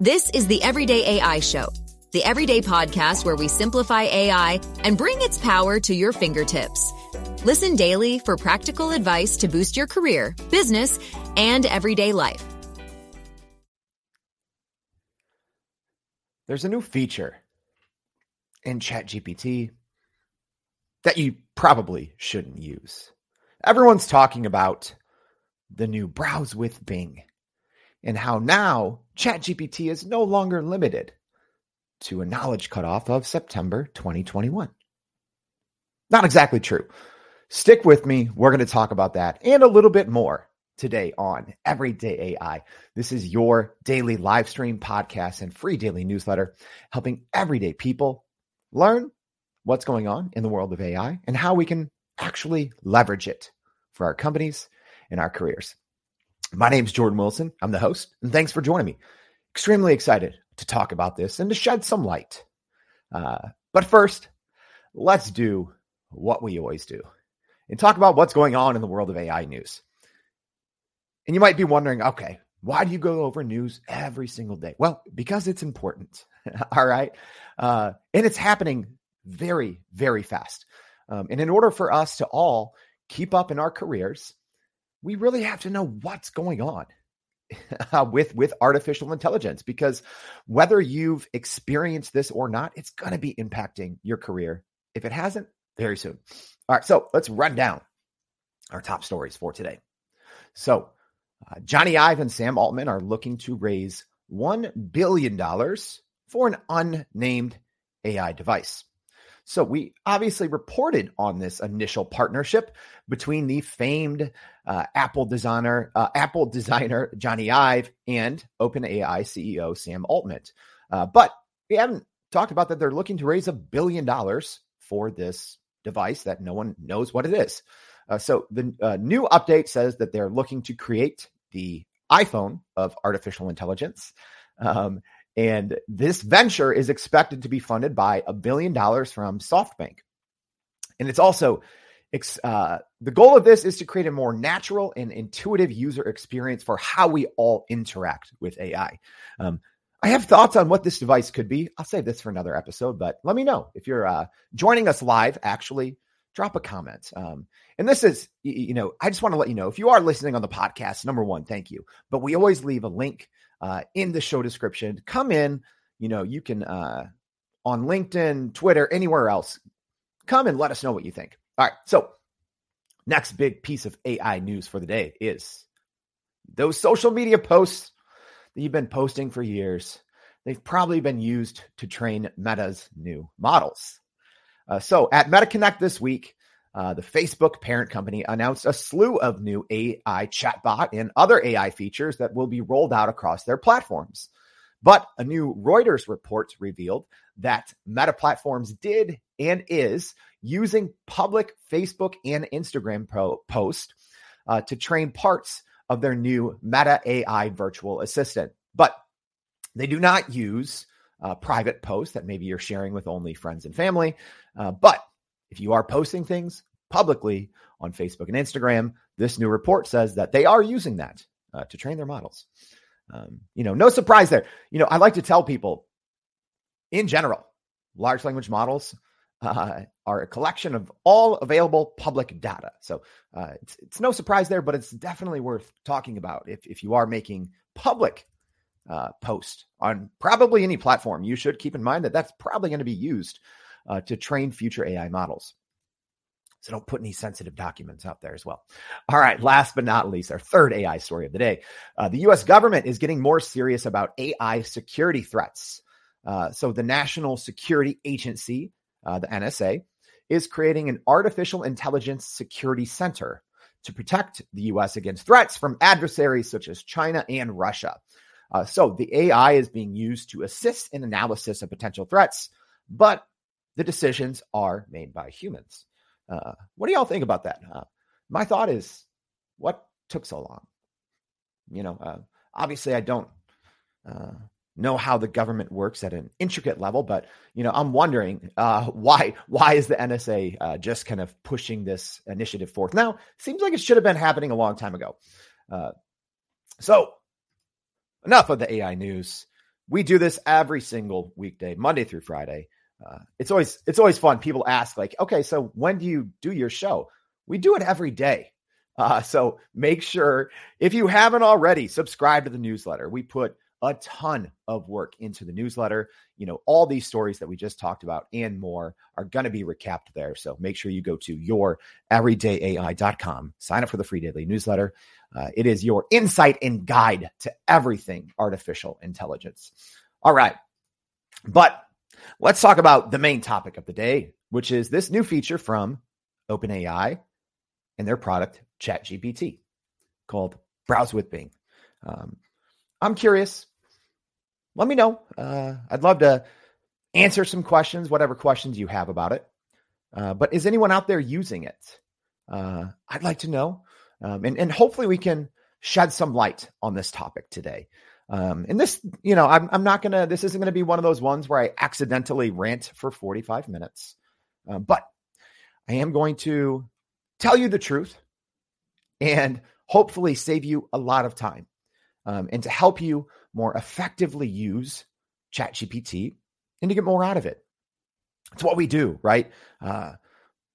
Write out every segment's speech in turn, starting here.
This is the Everyday AI Show, the everyday podcast where we simplify AI and bring its power to your fingertips. Listen daily for practical advice to boost your career, business, and everyday life. There's a new feature in ChatGPT that you probably shouldn't use. Everyone's talking about the new browse with Bing and how now ChatGPT is no longer limited to a knowledge cutoff of September 2021. Not exactly true. Stick with me. We're going to talk about that and a little bit more today on Everyday AI. This is your daily live stream podcast and free daily newsletter helping everyday people learn what's going on in the world of AI and how we can actually leverage it for our companies and our careers. My name is Jordan Wilson. I'm the host, and thanks for joining me. Extremely excited to talk about this and to shed some light. Uh, but first, let's do what we always do and talk about what's going on in the world of AI news. And you might be wondering, okay, why do you go over news every single day? Well, because it's important. All right. Uh, and it's happening very, very fast. Um, and in order for us to all keep up in our careers, we really have to know what's going on with with artificial intelligence because whether you've experienced this or not, it's going to be impacting your career. If it hasn't, very soon. All right, so let's run down our top stories for today. So, uh, Jony Ive and Sam Altman are looking to raise $1 billion for an unnamed AI device. So we obviously reported on this initial partnership between the famed uh, Apple designer, uh, Apple designer Jony Ive and OpenAI CEO Sam Altman. Uh, but we haven't talked about that they're looking to raise a billion dollars for this device that no one knows what it is. Uh, so the uh, new update says that they're looking to create the iPhone of artificial intelligence. Um, and this venture is expected to be funded by a billion dollars from SoftBank. And it's also uh, the goal of this is to create a more natural and intuitive user experience for how we all interact with AI. Um, I have thoughts on what this device could be. I'll save this for another episode, but let me know if you're uh, joining us live. Actually, drop a comment. Um, and this is, you know, I just want to let you know if you are listening on the podcast, number one, thank you. But we always leave a link uh, in the show description. Come in, you know, you can uh, on LinkedIn, Twitter, anywhere else. Come and let us know what you think. All right. So, next big piece of AI news for the day is those social media posts that you've been posting for years. They've probably been used to train Meta's new models. Uh, so, at MetaConnect this week, uh, the Facebook parent company announced a slew of new AI chatbot and other AI features that will be rolled out across their platforms. But a new Reuters report revealed that Meta Platforms did and is using public Facebook and Instagram pro- posts uh, to train parts of their new Meta AI virtual assistant. But they do not use uh, private posts that maybe you're sharing with only friends and family. Uh, but if you are posting things publicly on Facebook and Instagram, this new report says that they are using that uh, to train their models. Um, you know, no surprise there. You know, I like to tell people in general, large language models uh, are a collection of all available public data. So uh, it's, it's no surprise there, but it's definitely worth talking about if, if you are making public uh, on probably any platform. You should keep in mind that that's probably going to be used uh, to train future AI models. So don't put any sensitive documents out there as well. All right. Last but not least, our third AI story of the day. Uh, the US government is getting more serious about AI security threats. Uh, so the National Security Agency, uh, the NSA, is creating an artificial intelligence security center to protect the US against threats from adversaries such as China and Russia. Uh, so the AI is being used to assist in analysis of potential threats, but the decisions are made by humans. Uh, what do y'all think about that? Uh, my thought is, what took so long? You know, uh, obviously, I don't uh, know how the government works at an intricate level, but you know, I'm wondering uh, why why is the NSA uh, just kind of pushing this initiative forth now? Seems like it should have been happening a long time ago. so, enough of the AI news. we do this every single weekday, Monday through Friday. Uh, it's always it's always fun. People ask like, okay, so when do you do your show? We do it every day. Uh, so make sure if you haven't already, subscribe to the newsletter. We put a ton of work into the newsletter. You know, all these stories that we just talked about and more are going to be recapped there. So make sure you go to your youreverydayai.com, sign up for the free daily newsletter. Uh, it is your insight and guide to everything artificial intelligence. All right. But let's talk about the main topic of the day, which is this new feature from OpenAI and their product, ChatGPT, called Browse with Bing. Um, I'm curious let me know. Uh, I'd love to answer some questions, whatever questions you have about it. Uh, but is anyone out there using it? Uh, I'd like to know. Um, and, and hopefully we can shed some light on this topic today. Um, and this, you know, I'm, I'm not going to, this isn't going to be one of those ones where I accidentally rant for 45 minutes. Uh, but I am going to tell you the truth and hopefully save you a lot of time um, and to help you more effectively use ChatGPT and to get more out of it. It's what we do, right? Uh,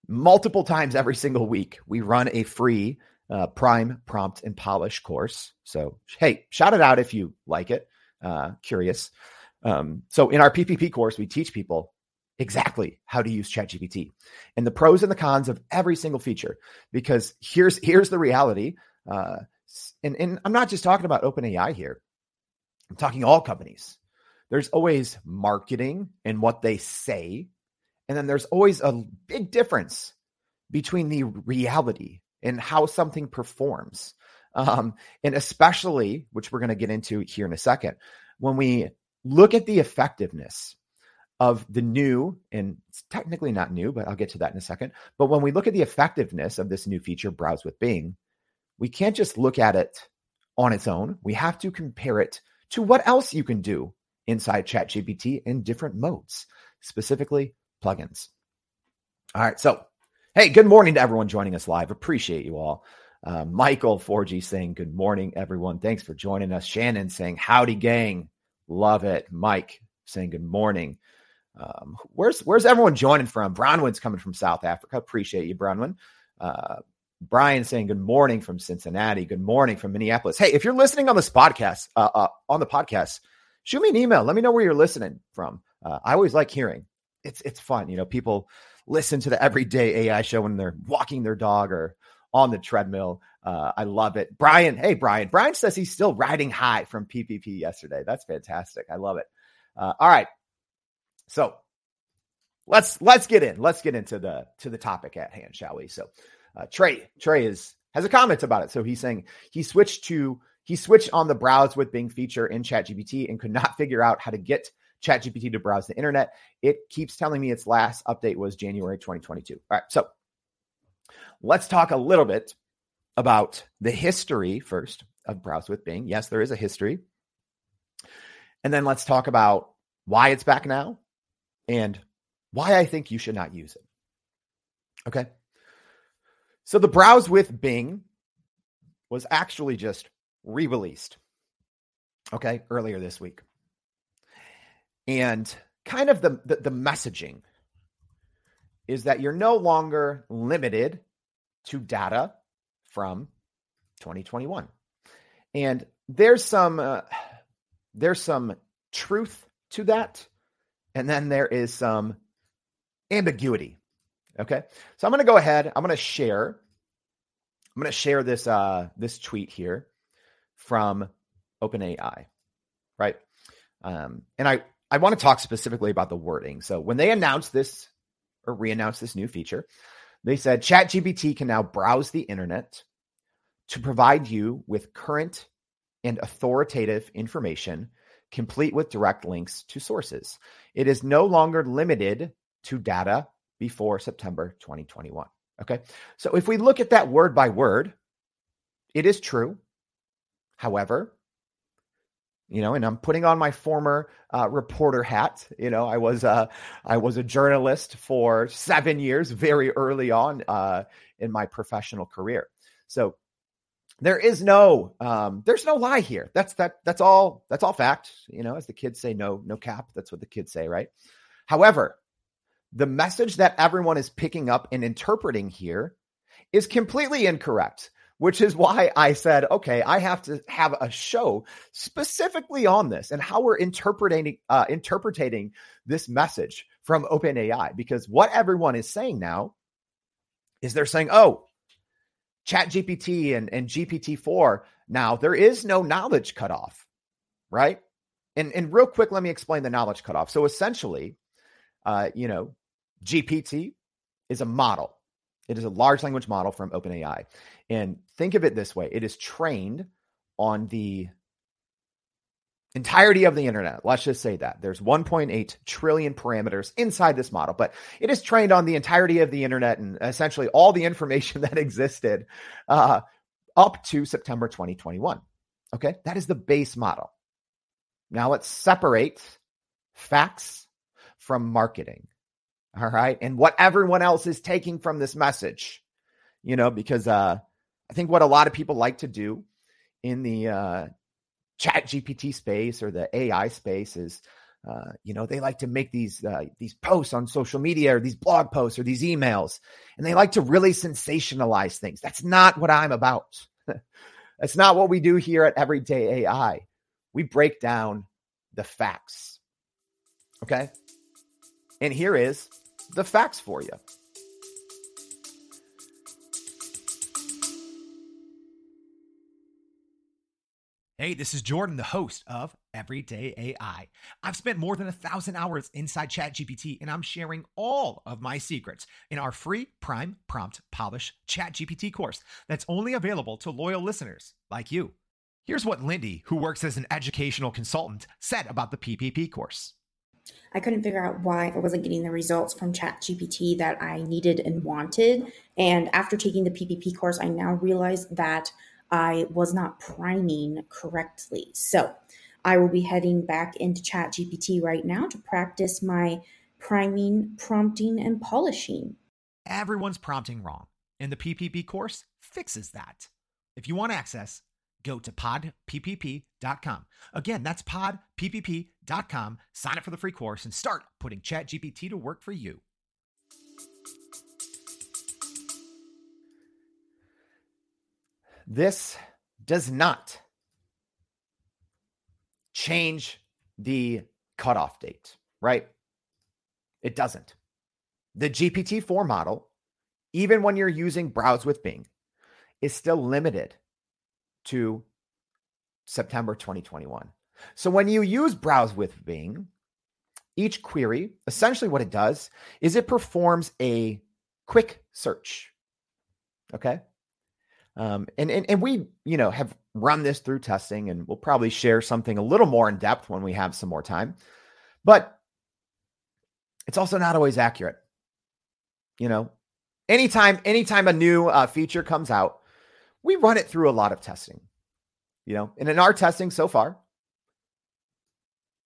multiple times every single week, we run a free uh, Prime Prompt and Polish course. So, hey, shout it out if you like it. Uh, curious. Um, so, in our PPP course, we teach people exactly how to use ChatGPT and the pros and the cons of every single feature. Because here's here's the reality. Uh, and, and I'm not just talking about OpenAI here. I'm talking all companies. There's always marketing and what they say. And then there's always a big difference between the reality and how something performs. Um, and especially, which we're going to get into here in a second, when we look at the effectiveness of the new, and it's technically not new, but I'll get to that in a second. But when we look at the effectiveness of this new feature, Browse with Bing, we can't just look at it on its own. We have to compare it to what else you can do inside ChatGPT in different modes, specifically plugins. All right. So, hey, good morning to everyone joining us live. Appreciate you all. Uh, Michael 4G saying, Good morning, everyone. Thanks for joining us. Shannon saying, Howdy, gang. Love it. Mike saying, Good morning. Um, where's where's everyone joining from? Bronwyn's coming from South Africa. Appreciate you, Bronwyn. Uh, Brian saying good morning from Cincinnati. Good morning from Minneapolis. Hey, if you're listening on this podcast, uh, uh, on the podcast, shoot me an email. Let me know where you're listening from. Uh, I always like hearing. It's it's fun. You know, people listen to the everyday AI show when they're walking their dog or on the treadmill. Uh, I love it. Brian, hey Brian. Brian says he's still riding high from PPP yesterday. That's fantastic. I love it. Uh, all right, so let's let's get in. Let's get into the to the topic at hand, shall we? So. Uh, Trey Trey is has a comment about it. So he's saying he switched to he switched on the browse with Bing feature in ChatGPT and could not figure out how to get ChatGPT to browse the internet. It keeps telling me its last update was January 2022. All right, so let's talk a little bit about the history first of browse with Bing. Yes, there is a history. And then let's talk about why it's back now and why I think you should not use it. Okay. So the browse with Bing was actually just re-released. Okay, earlier this week. And kind of the, the, the messaging is that you're no longer limited to data from 2021. And there's some uh, there's some truth to that and then there is some ambiguity Okay. So I'm going to go ahead. I'm going to share. I'm going to share this uh, this tweet here from OpenAI, right? Um, and I I want to talk specifically about the wording. So when they announced this or re-announced this new feature, they said ChatGPT can now browse the internet to provide you with current and authoritative information, complete with direct links to sources. It is no longer limited to data before September 2021. Okay. So if we look at that word by word, it is true. However, you know, and I'm putting on my former uh, reporter hat. You know, I was uh, I was a journalist for seven years, very early on uh, in my professional career. So there is no um, there's no lie here. That's that that's all that's all fact. You know, as the kids say, no no cap. That's what the kids say, right? However, the message that everyone is picking up and interpreting here is completely incorrect. Which is why I said, okay, I have to have a show specifically on this and how we're interpreting uh, interpreting this message from OpenAI. Because what everyone is saying now is they're saying, oh, Chat GPT and, and GPT-4, now there is no knowledge cutoff, right? And, and real quick, let me explain the knowledge cutoff. So essentially, uh, you know, GPT is a model. It is a large language model from OpenAI. And think of it this way it is trained on the entirety of the internet. Let's just say that there's 1.8 trillion parameters inside this model, but it is trained on the entirety of the internet and essentially all the information that existed uh, up to September 2021. Okay, that is the base model. Now let's separate facts from marketing. All right, and what everyone else is taking from this message, you know, because uh, I think what a lot of people like to do in the uh, chat GPT space or the AI space is, uh, you know, they like to make these uh, these posts on social media or these blog posts or these emails, and they like to really sensationalize things. That's not what I'm about. That's not what we do here at Everyday AI. We break down the facts. Okay, and here is the facts for you. Hey, this is Jordan, the host of Everyday AI. I've spent more than a thousand hours inside ChatGPT, and I'm sharing all of my secrets in our free Prime Prompt Polish ChatGPT course that's only available to loyal listeners like you. Here's what Lindy, who works as an educational consultant, said about the PPP course. I couldn't figure out why I wasn't getting the results from ChatGPT that I needed and wanted. And after taking the PPP course, I now realize that I was not priming correctly. So I will be heading back into Chat GPT right now to practice my priming, prompting, and polishing. Everyone's prompting wrong, and the PPP course fixes that. If you want access, go to podppp.com. Again, that's podppp.com. Sign up for the free course and start putting ChatGPT to work for you. This does not change the cutoff date, right? It doesn't. The GPT 4 model, even when you're using Browse with Bing, is still limited to September 2021. So when you use Browse with Bing, each query, essentially what it does is it performs a quick search. Okay. Um, and, and and we, you know, have run this through testing, and we'll probably share something a little more in depth when we have some more time. But it's also not always accurate. You know, anytime anytime a new uh, feature comes out, we run it through a lot of testing. You know, and in our testing so far,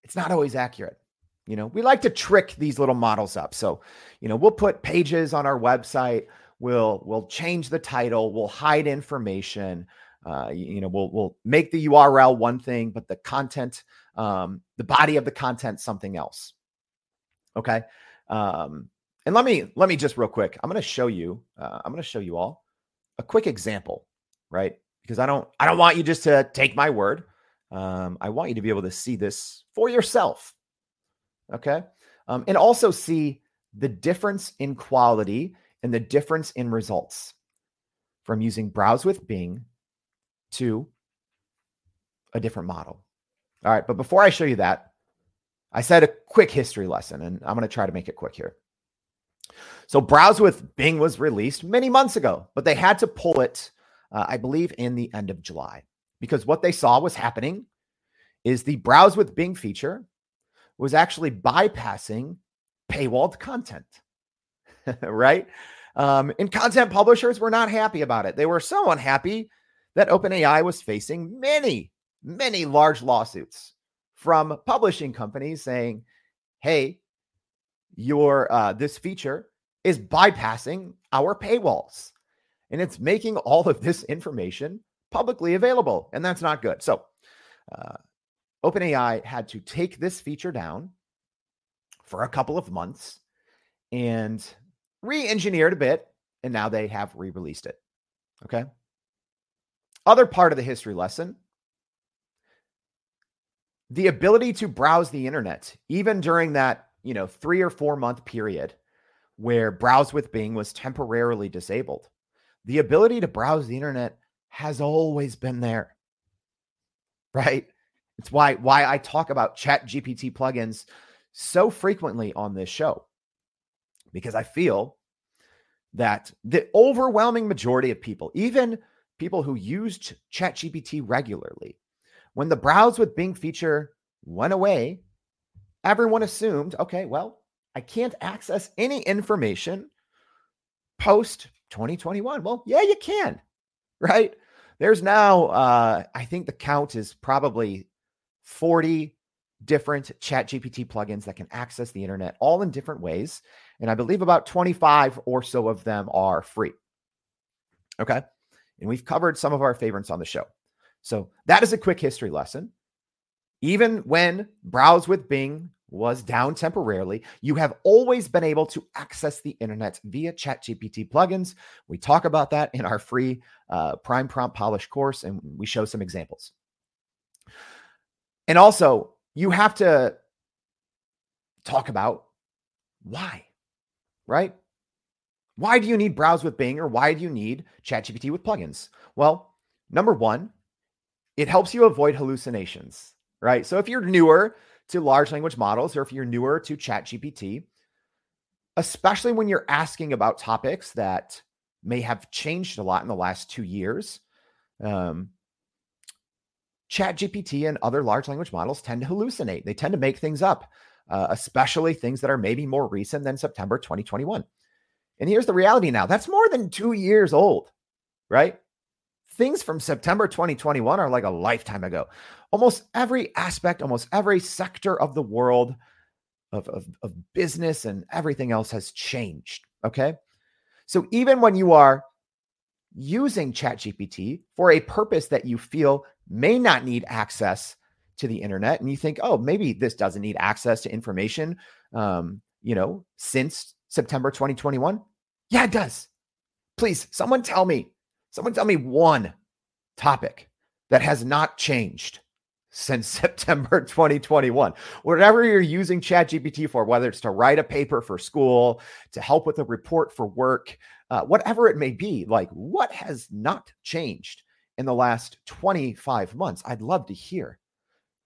it's not always accurate. You know, we like to trick these little models up. So, you know, we'll put pages on our website We'll we'll change the title. We'll hide information. Uh, you, know, we'll we'll make the URL one thing, but the content, um, the body of the content, something else. Okay. Um, and let me let me just real quick. I'm going to show you. Uh, I'm going to show you all a quick example, right? Because I don't I don't want you just to take my word. Um, I want you to be able to see this for yourself. Okay. Um, and also see the difference in quality and the difference in results from using Browse with Bing to a different model. All right, but before I show you that, I said a quick history lesson, and I'm going to try to make it quick here. So, Browse with Bing was released many months ago, but they had to pull it, uh, I believe, in the end of July because what they saw was happening is the Browse with Bing feature was actually bypassing paywalled content, right? Um, and content publishers were not happy about it. They were so unhappy that OpenAI was facing many, many large lawsuits from publishing companies saying, "Hey, your uh, this feature is bypassing our paywalls, and it's making all of this information publicly available, and that's not good. So, uh, OpenAI had to take this feature down for a couple of months and re engineered a bit, and now they have re released it. Okay. Other part of the history lesson the ability to browse the internet, even during that, you know, three or four month period where browse with Bing was temporarily disabled, the ability to browse the internet has always been there. Right? It's why why I talk about Chat GPT plugins so frequently on this show. Because I feel that the overwhelming majority of people, even people who used ChatGPT regularly, when the browse with Bing feature went away, everyone assumed, okay, well, I can't access any information post 2021. Well, yeah, you can, right? There's now, uh, I think the count is probably 40 different chat GPT plugins that can access the internet all in different ways. And I believe about 25 or so of them are free. Okay. And we've covered some of our favorites on the show. So that is a quick history lesson. Even when Browse with Bing was down temporarily, you have always been able to access the internet via ChatGPT plugins. We talk about that in our free uh, Prime Prompt Polish course, and we show some examples. And also, you have to talk about why, right? Why do you need Browse with Bing or why do you need ChatGPT with plugins? Well, number one, it helps you avoid hallucinations, right? So if you're newer to large language models or if you're newer to ChatGPT, especially when you're asking about topics that may have changed a lot in the last two years, um, ChatGPT and other large language models tend to hallucinate. They tend to make things up, uh, especially things that are maybe more recent than September 2021. And here's the reality now that's more than two years old, right? things from September 2021 are like a lifetime ago. Almost every aspect, almost every sector of the world of, of, of business and everything else has changed. Okay. So even when you are using ChatGPT for a purpose that you feel may not need access to the internet, and you think, oh, maybe this doesn't need access to information, um, you know, since September 2021. Yeah, it does. Please, someone tell me Someone tell me one topic that has not changed since September 2021. Whatever you're using ChatGPT for, whether it's to write a paper for school, to help with a report for work, uh, whatever it may be, like what has not changed in the last 25 months? I'd love to hear.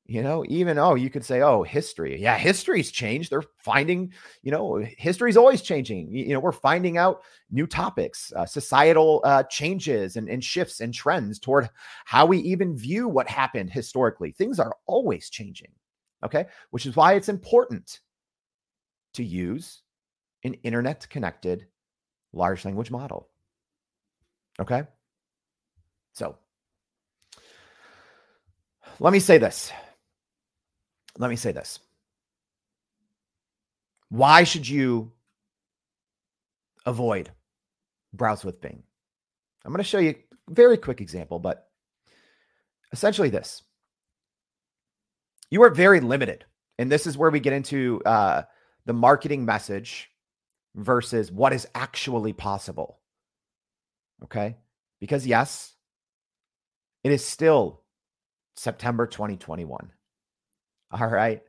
You know, even oh, you could say, oh, history. Yeah, history's changed. They're finding, you know, history's always changing. You, know, we're finding out new topics, uh, societal uh, changes and, and shifts and trends toward how we even view what happened historically. Things are always changing. Okay, which is why it's important to use an internet connected large language model. Okay, so let me say this let me say this. Why should you avoid browse with Bing? I'm going to show you a very quick example, but essentially this. You are very limited. And this is where we get into uh, the marketing message versus what is actually possible. Okay. Because yes, it is still September 2021. All right.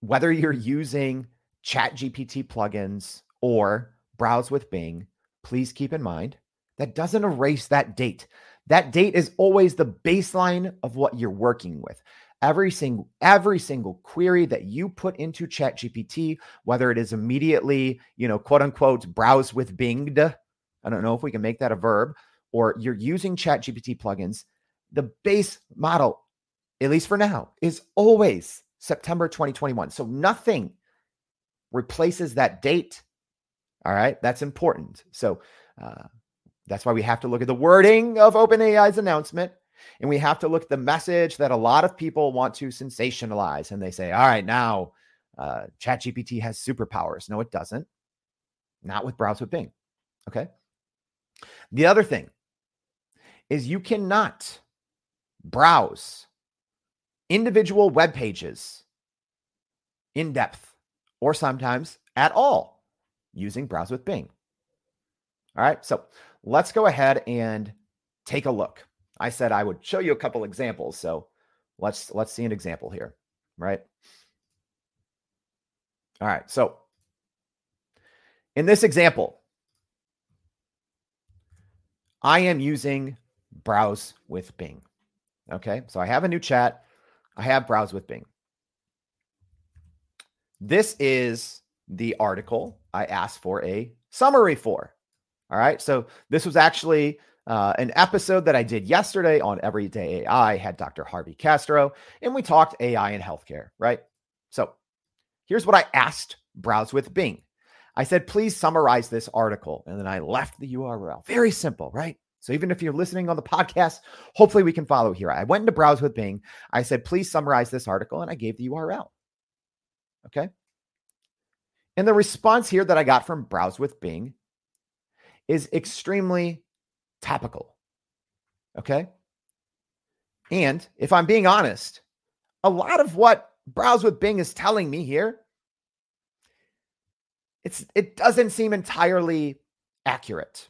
Whether you're using ChatGPT plugins or browse with Bing, please keep in mind that doesn't erase that date. That date is always the baseline of what you're working with. Every single every single query that you put into ChatGPT, whether it is immediately, you know, quote unquote, browse with Binged, I don't know if we can make that a verb, or you're using ChatGPT plugins, the base model at least for now, is always September 2021. So nothing replaces that date. All right. That's important. So uh, that's why we have to look at the wording of OpenAI's announcement. And we have to look at the message that a lot of people want to sensationalize. And they say, all right, now uh, ChatGPT has superpowers. No, it doesn't. Not with Browse with Bing. Okay. The other thing is you cannot browse individual web pages in depth or sometimes at all using Browse with Bing. All right, so let's go ahead and take a look. I said I would show you a couple examples, so let's let's see an example here, right? All right, so in this example, I am using Browse with Bing. Okay, so I have a new chat. I have Browse with Bing. This is the article I asked for a summary for. All right. So this was actually uh, an episode that I did yesterday on Everyday AI. I had Dr. Harvey Castro, and we talked AI in healthcare, right? So here's what I asked Browse with Bing. I said, please summarize this article. And then I left the URL. Very simple, right? So even if you're listening on the podcast, hopefully we can follow here. I went into Browse with Bing. I said, please summarize this article, and I gave the URL. Okay. And the response here that I got from Browse with Bing is extremely topical. Okay. And if I'm being honest, a lot of what Browse with Bing is telling me here, it's it doesn't seem entirely accurate.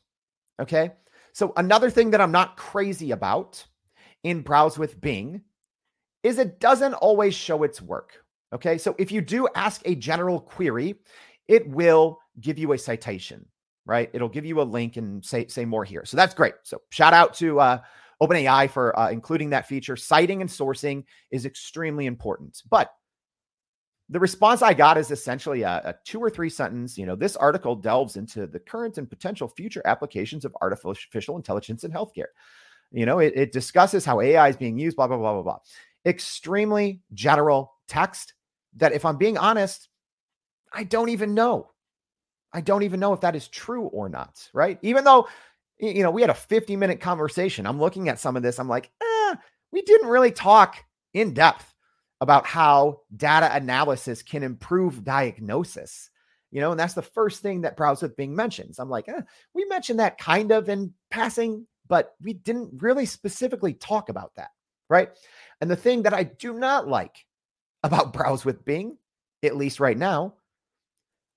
Okay. So another thing that I'm not crazy about in Browse with Bing is it doesn't always show its work. Okay. So if you do ask a general query, it will give you a citation, right? It'll give you a link and say, say more here. So that's great. So shout out to uh, OpenAI for uh, including that feature. Citing and sourcing is extremely important. But the response I got is essentially a, a, two or three sentence. You know, this article delves into the current and potential future applications of artificial intelligence in healthcare. You know, it, it discusses how AI is being used, blah, blah, blah, blah, blah. Extremely general text that, if I'm being honest, I don't even know. I don't even know if that is true or not, right? Even though, you know, we had a 50 minute conversation. I'm looking at some of this. I'm like, eh, we didn't really talk in depth about how data analysis can improve diagnosis. You know, and that's the first thing that Browse with Bing mentions. I'm like, eh, we mentioned that kind of in passing, but we didn't really specifically talk about that, right? And the thing that I do not like about Browse with Bing, at least right now,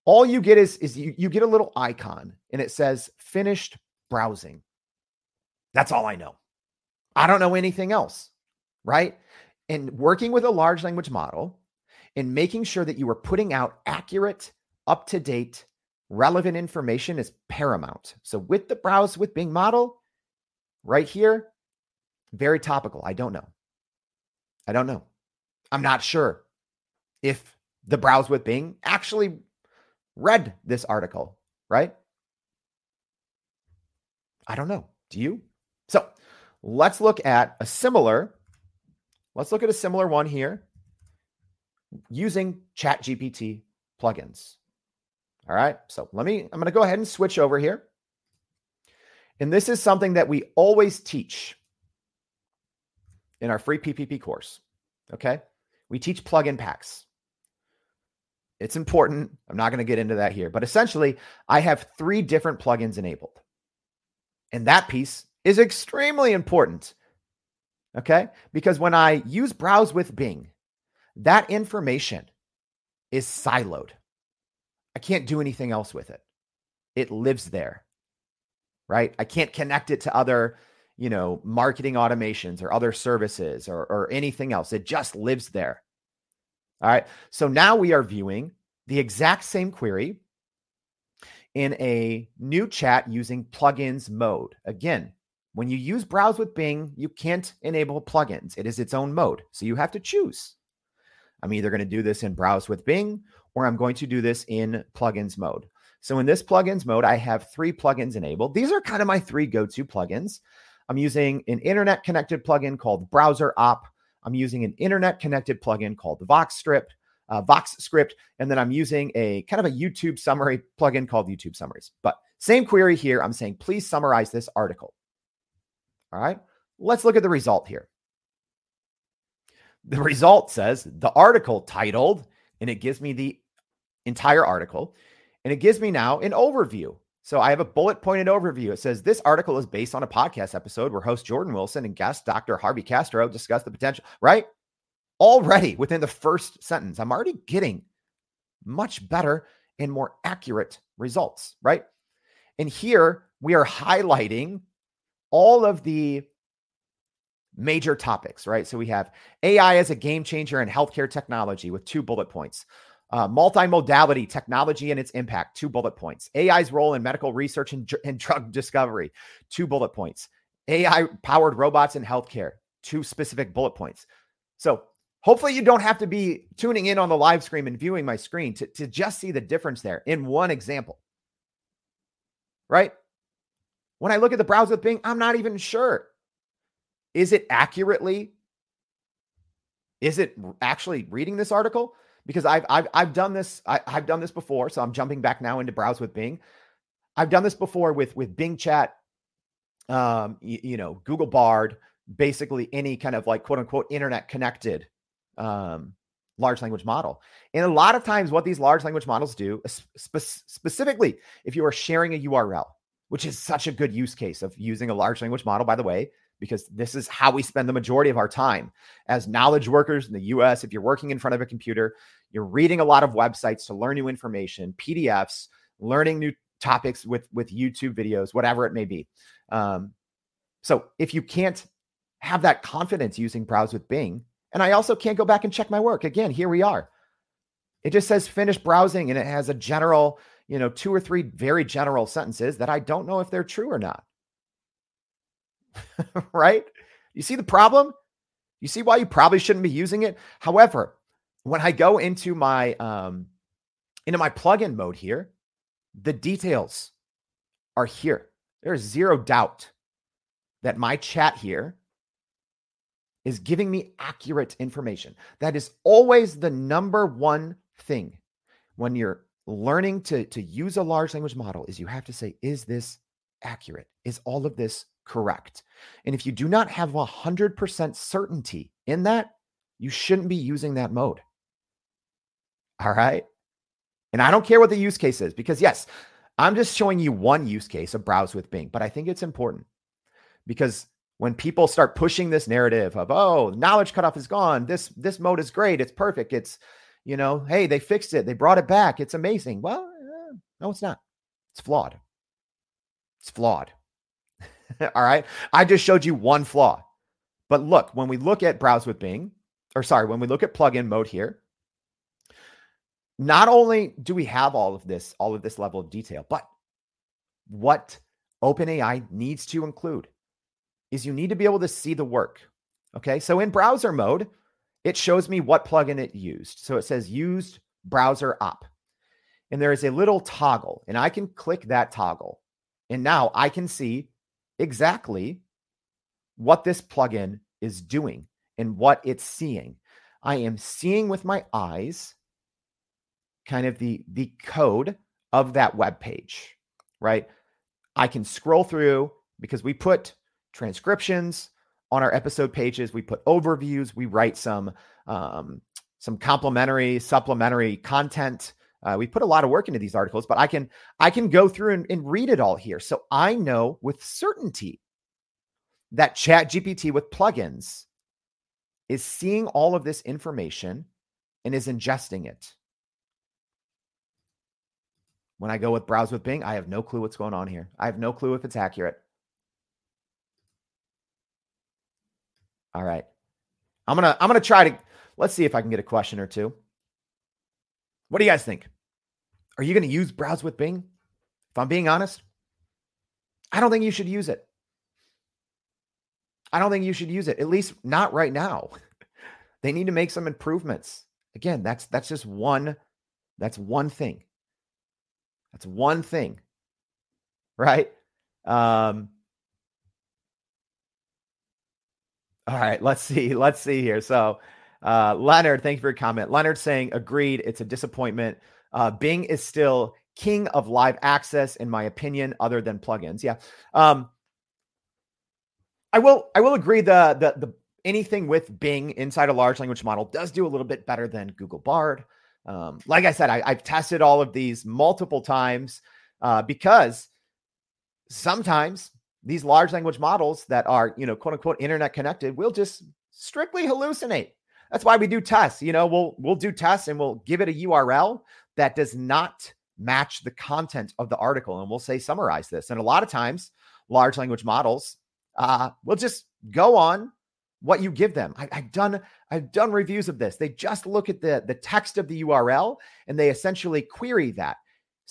all you get is, is you, you get a little icon and it says finished browsing. That's all I know. I don't know anything else, right? And working with a large language model and making sure that you are putting out accurate, up to date, relevant information is paramount. So, with the browse with Bing model, right here, very topical. I don't know. I don't know. I'm not sure if the browse with Bing actually read this article, right? I don't know. Do you? So let's look at a similar, let's look at a similar one here using ChatGPT plugins. All right. So let me, I'm going to go ahead and switch over here. And this is something that we always teach in our free PPP course. Okay. We teach plugin packs. It's important. I'm not going to get into that here, but essentially, I have three different plugins enabled. And that piece is extremely important. Okay? Because when I use Browse with Bing, that information is siloed. I can't do anything else with it. It lives there. Right? I can't connect it to other, you know, marketing automations or other services or, or anything else. It just lives there. All right. So now we are viewing the exact same query in a new chat using plugins mode. Again, when you use Browse with Bing, you can't enable plugins. It is its own mode. So you have to choose. I'm either going to do this in Browse with Bing or I'm going to do this in plugins mode. So in this plugins mode, I have three plugins enabled. These are kind of my three go to plugins. I'm using an internet connected plugin called BrowserOp. I'm using an internet connected plugin called VoxScript, uh, Vox Script, and then I'm using a kind of a YouTube summary plugin called YouTube Summaries. But same query here. I'm saying, please summarize this article. All right, let's look at the result here. The result says the article titled, and it gives me the entire article, and it gives me now an overview. So I have a bullet pointed overview. It says this article is based on a podcast episode where host Jordan Wilson and guest Dr. Harvey Castro discuss the potential, right? Already within the first sentence, I'm already getting much better and more accurate results, right? And here we are highlighting all of the major topics, right? So we have AI as a game changer in healthcare technology with two bullet points. Uh, multimodality technology and its impact, two bullet points. AI's role in medical research and, and drug discovery, two bullet points. AI powered robots in healthcare, two specific bullet points. So hopefully you don't have to be tuning in on the live stream and viewing my screen to, to just see the difference there in one example. Right? When I look at the browser with Bing, I'm not even sure is it accurately? Is it actually reading this article? Because I've I've I've done this I, have done this before, so I'm jumping back now into browse with Bing. I've done this before with with Bing Chat, um, you, you know, Google Bard, basically any kind of like quote unquote internet connected um, large language model. And a lot of times, what these large language models do, spe- specifically if you are sharing a URL, which is such a good use case of using a large language model, by the way, because this is how we spend the majority of our time as knowledge workers in the US. If you're working in front of a computer, you're reading a lot of websites to learn new information, PDFs, learning new topics with with YouTube videos, whatever it may be. Um, so if you can't have that confidence using Browse with Bing, and I also can't go back and check my work again, here we are. It just says finish browsing, and it has a general, you know, two or three very general sentences that I don't know if they're true or not. right? You see the problem? You see why you probably shouldn't be using it? However, when I go into my um into my plugin mode here, the details are here. There's zero doubt that my chat here is giving me accurate information. That is always the number one thing when you're learning to, to use a large language model is you have to say, is this accurate? Is all of this correct. And if you do not have 100% certainty in that, you shouldn't be using that mode. All right. And I don't care what the use case is because, yes, I'm just showing you one use case of browse with Bing, but I think it's important because when people start pushing this narrative of, oh, knowledge cutoff is gone, this this mode is great, it's perfect, it's, you know, hey, they fixed it, they brought it back, it's amazing. Well, uh, no, it's not. It's flawed. It's flawed. All right. I just showed you one flaw. But look, when we look at browse with Bing, or sorry, when we look at plugin mode here, not only do we have all of this, all of this level of detail, but what OpenAI needs to include is you need to be able to see the work. Okay. So in browser mode, it shows me what plugin it used. So it says used BrowserOp. And there is a little toggle, and I can click that toggle. And now I can see exactly what this plugin is doing and what it's seeing. I am seeing with my eyes kind of the the code of that web page, right? I can scroll through because we put transcriptions on our episode pages, we put overviews, we write some um, some complementary, supplementary content. Uh, we put a lot of work into these articles, but I can I can go through and, and read it all here, so I know with certainty that Chat GPT with plugins is seeing all of this information and is ingesting it. When I go with browse with Bing, I have no clue what's going on here. I have no clue if it's accurate. All right. I'm to I'm to try to let's see if I can get a question or two. What do you guys think? Are you to use browse with Bing? If I'm being honest, I don't think you should use it. I don't think you should use it, at least not right now. they need to make some improvements. Again, that's that's just one that's one thing. That's one thing. Right? Um All right, let's see. Let's see here. So, uh, Leonard, thank you for your comment. Leonard saying, agreed. It's a disappointment. Uh, Bing is still king of live access, in my opinion, other than plugins. Yeah. Um, I will I will agree the the the anything with Bing inside a large language model does do a little bit better than Google Bard. Um, like I said, I, have tested all of these multiple times uh, because sometimes these large language models that are, you know, quote unquote internet connected will just strictly hallucinate. That's why we do tests. You know, we'll we'll do tests and we'll give it a URL that does not match the content of the article and we'll say summarize this. And a lot of times large language models uh, will just go on what you give them. I, have done I've done reviews of this. They just look at the the text of the URL and they essentially query that.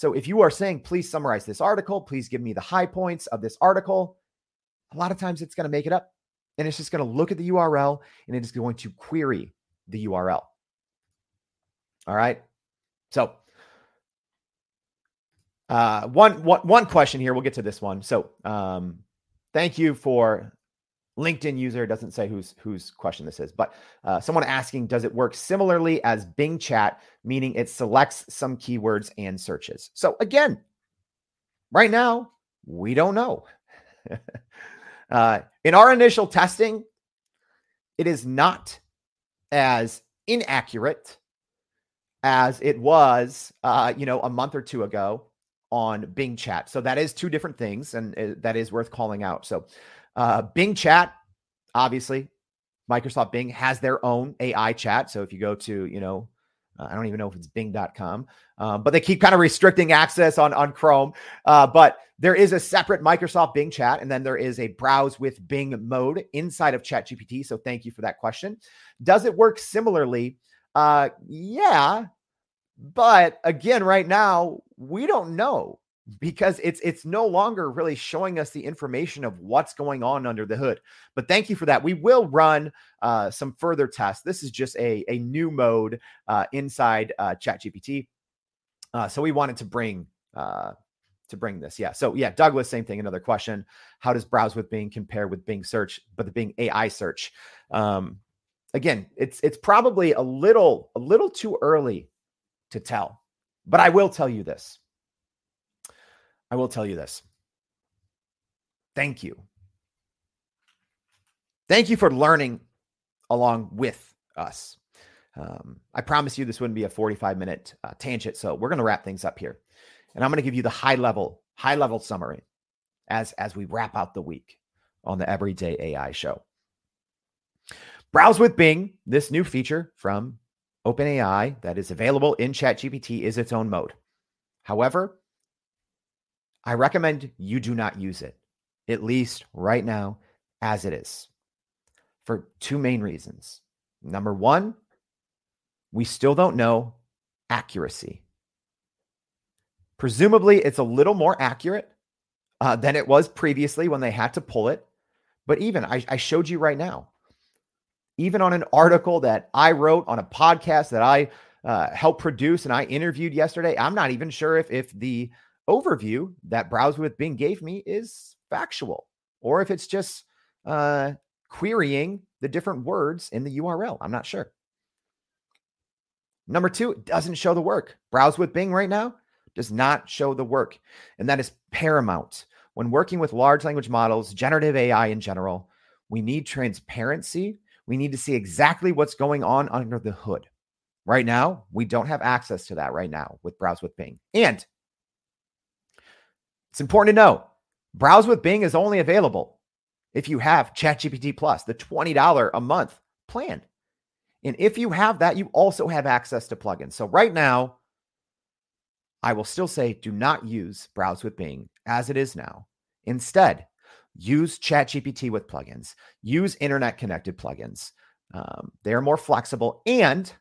So if you are saying, please summarize this article, please give me the high points of this article, a lot of times it's going to make it up and it's just going to look at the URL and it is going to query the URL. All right. So uh, one, one, one question here. We'll get to this one. So um, thank you for LinkedIn user doesn't say whose whose question this is, but uh, someone asking, does it work similarly as Bing Chat, meaning it selects some keywords and searches? So again, right now we don't know. uh, in our initial testing, it is not as inaccurate as it was, uh, you know, a month or two ago on Bing Chat. So that is two different things, and uh, that is worth calling out. So uh, Bing Chat, obviously, Microsoft Bing has their own AI chat. So if you go to, you know, uh, I don't even know if it's bing.com, um, but they keep kind of restricting access on, on Chrome. Uh, but there is a separate Microsoft Bing chat, and then there is a browse with Bing mode inside of ChatGPT. So thank you for that question. Does it work similarly? Uh, yeah. But again, right now, we don't know because it's it's no longer really showing us the information of what's going on under the hood. But thank you for that. We will run uh, some further tests. This is just a a new mode uh, inside uh, ChatGPT. Uh, so we wanted to bring uh, to bring this. Yeah. So yeah, Douglas, same thing. Another question: How does browse with Bing compare with Bing search, but the Bing AI search? Um, again, it's it's probably a little a little too early to tell, but I will tell you this I will tell you this. Thank you. Thank you for learning along with us. Um, I promise you this wouldn't be a 45 minute uh, tangent. So we're going to wrap things up here. And I'm going to give you the high level, high level summary as, as we wrap out the week on the Everyday AI show. Browse with Bing, this new feature from OpenAI that is available in ChatGPT, is its own mode. However, I recommend you do not use it, at least right now, as it is, for two main reasons. Number one, we still don't know accuracy. Presumably, it's a little more accurate uh, than it was previously when they had to pull it. But even I, I showed you right now, even on an article that I wrote on a podcast that I uh, helped produce and I interviewed yesterday, I'm not even sure if if the overview that Browse with Bing gave me is factual, or if it's just uh, querying the different words in the URL. I'm not sure. Number two, it doesn't show the work. Browse with Bing right now does not show the work. And that is paramount. When working with large language models, generative AI in general, we need transparency. We need to see exactly what's going on under the hood. Right now, we don't have access to that right now with Browse with Bing. And it's important to know Browse with Bing is only available if you have ChatGPT Plus, the $20 a month plan. And if you have that, you also have access to plugins. So right now, I will still say do not use Browse with Bing as it is now. Instead, use ChatGPT with plugins, use internet connected plugins. Um, they're more flexible and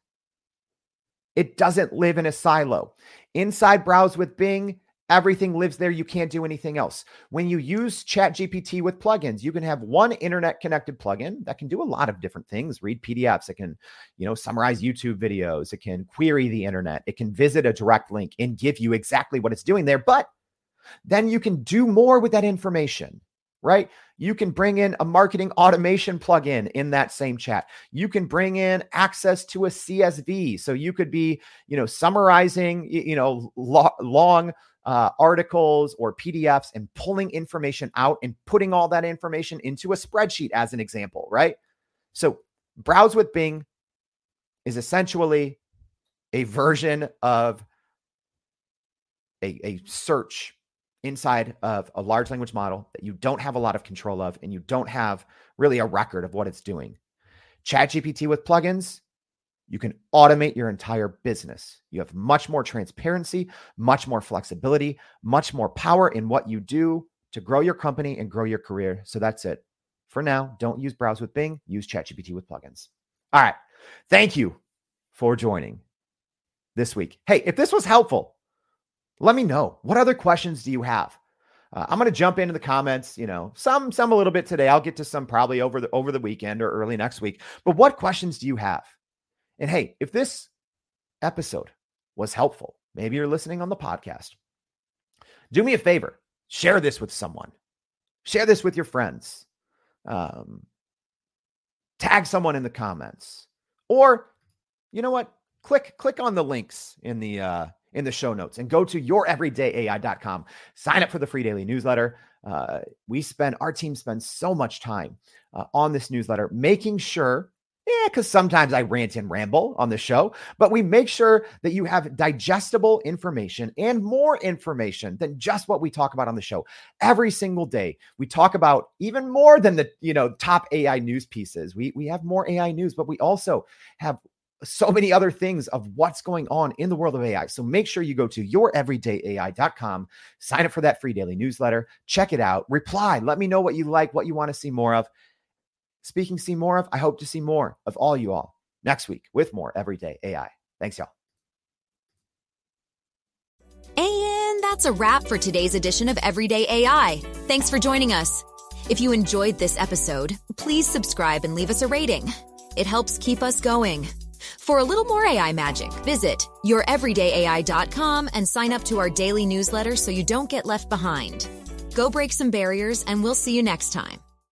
it doesn't live in a silo. Inside Browse with Bing, Everything lives there. You can't do anything else. When you use ChatGPT with plugins, you can have one internet connected plugin that can do a lot of different things. Read PDFs. It can, you know, summarize YouTube videos. It can query the internet. It can visit a direct link and give you exactly what it's doing there. But then you can do more with that information right? You can bring in a marketing automation plugin in that same chat. You can bring in access to a CSV. So you could be, you know, summarizing, you know, lo- long uh, articles or PDFs and pulling information out and putting all that information into a spreadsheet, as an example, right? So, Browse with Bing is essentially a version of a, a search inside of a large language model that you don't have a lot of control of and you don't have really a record of what it's doing. ChatGPT with plugins, you can automate your entire business. You have much more transparency, much more flexibility, much more power in what you do to grow your company and grow your career. So that's it. For now, don't use Browse with Bing, use ChatGPT with plugins. All right. Thank you for joining this week. Hey, if this was helpful, let me know. What other questions do you have? Uh, I'm going to jump into the comments, you know, some some a little bit today. I'll get to some probably over the over the weekend or early next week. But what questions do you have? And hey, if this episode was helpful, maybe you're listening on the podcast. Do me a favor, share this with someone. Share this with your friends. Um, tag someone in the comments. Or you know what? Click click on the links in the uh in the show notes and go to youreverydayai.com. Sign up for the free daily newsletter. Uh, we spend, our team spends so much time uh, on this newsletter, making sure, yeah, because sometimes I rant and ramble on the show, but we make sure that you have digestible information and more information than just what we talk about on the show. Every single day, we talk about even more than the, you know, top AI news pieces. We, we have more AI news, but we also have so many other things of what's going on in the world of AI. So make sure you go to youreverydayai.com, sign up for that free daily newsletter, check it out, reply, let me know what you like, what you want to see more of. Speaking see more of, I hope to see more of all you all next week with more everyday AI. Thanks, y'all. And that's a wrap for today's edition of Everyday AI. Thanks for joining us. If you enjoyed this episode, please subscribe and leave us a rating. It helps keep us going. For a little more AI magic, visit youreverydayai.com and sign up to our daily newsletter so you don't get left behind. Go break some barriers, and we'll see you next time.